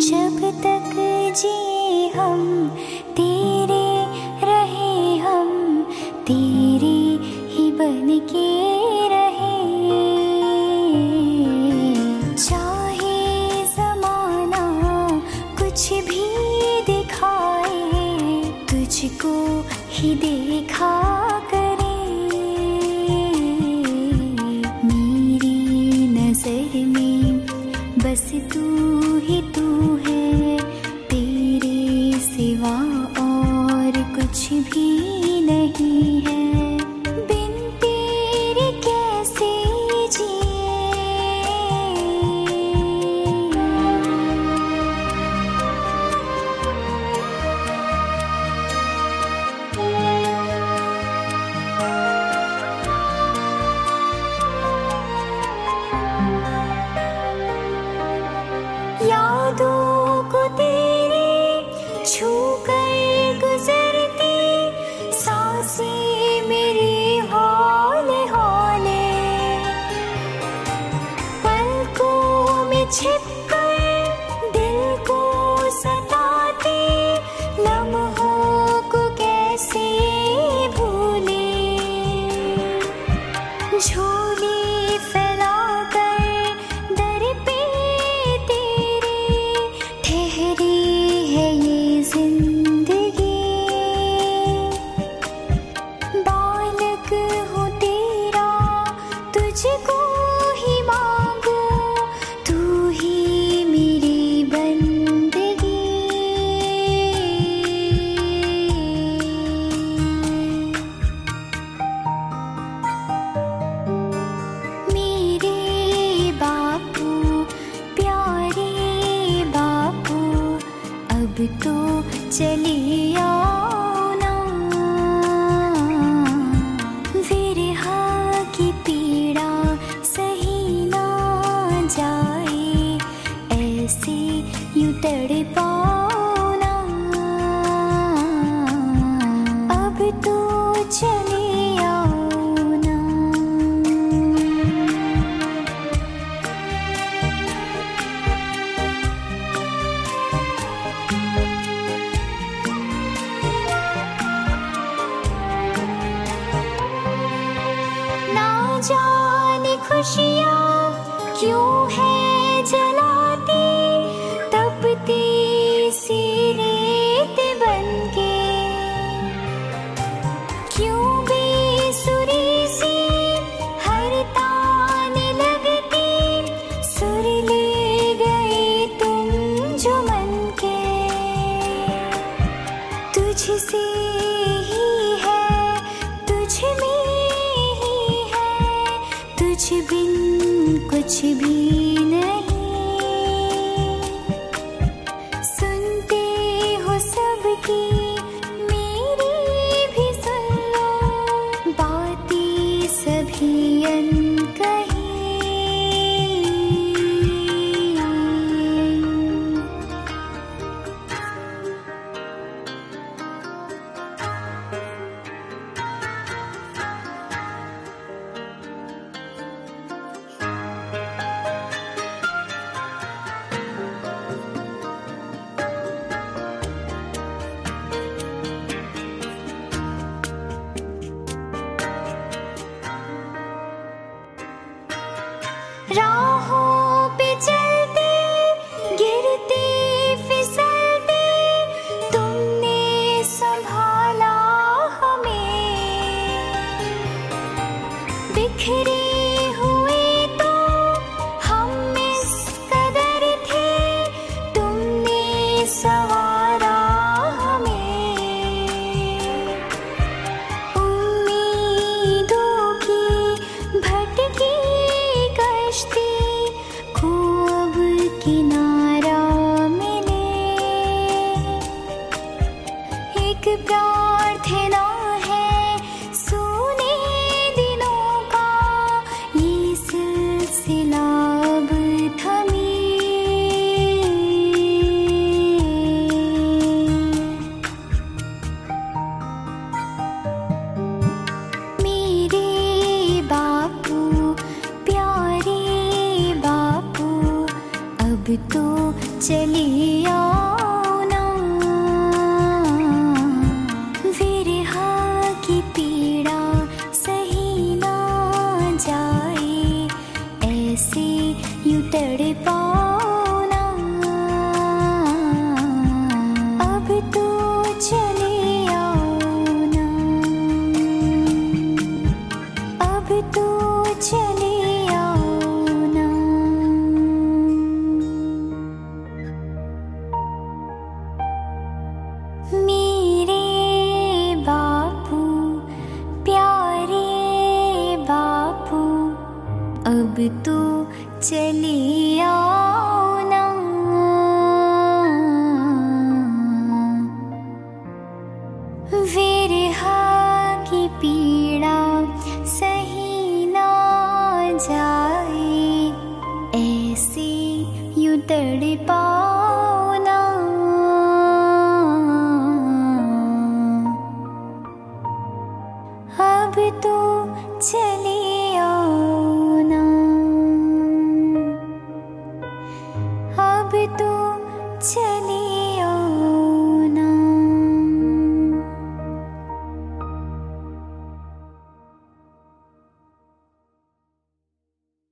जब तक जी हम तेरे रहे हम, तेरे ही बन के रहे। चाहे जमाना कुछ भी दिखाए, तुझको ही देखा छू तू चली आना विरह हाँ की पीड़ा सही ना जाए, ऐसे यूँ तड़पाना अब तो चल खुशियाँ क्यों है মুছে ভি 让 तू चली आओ ना विरहा की पीड़ा सही ना जाए ऐसे यू तड़पा चले अब तो चले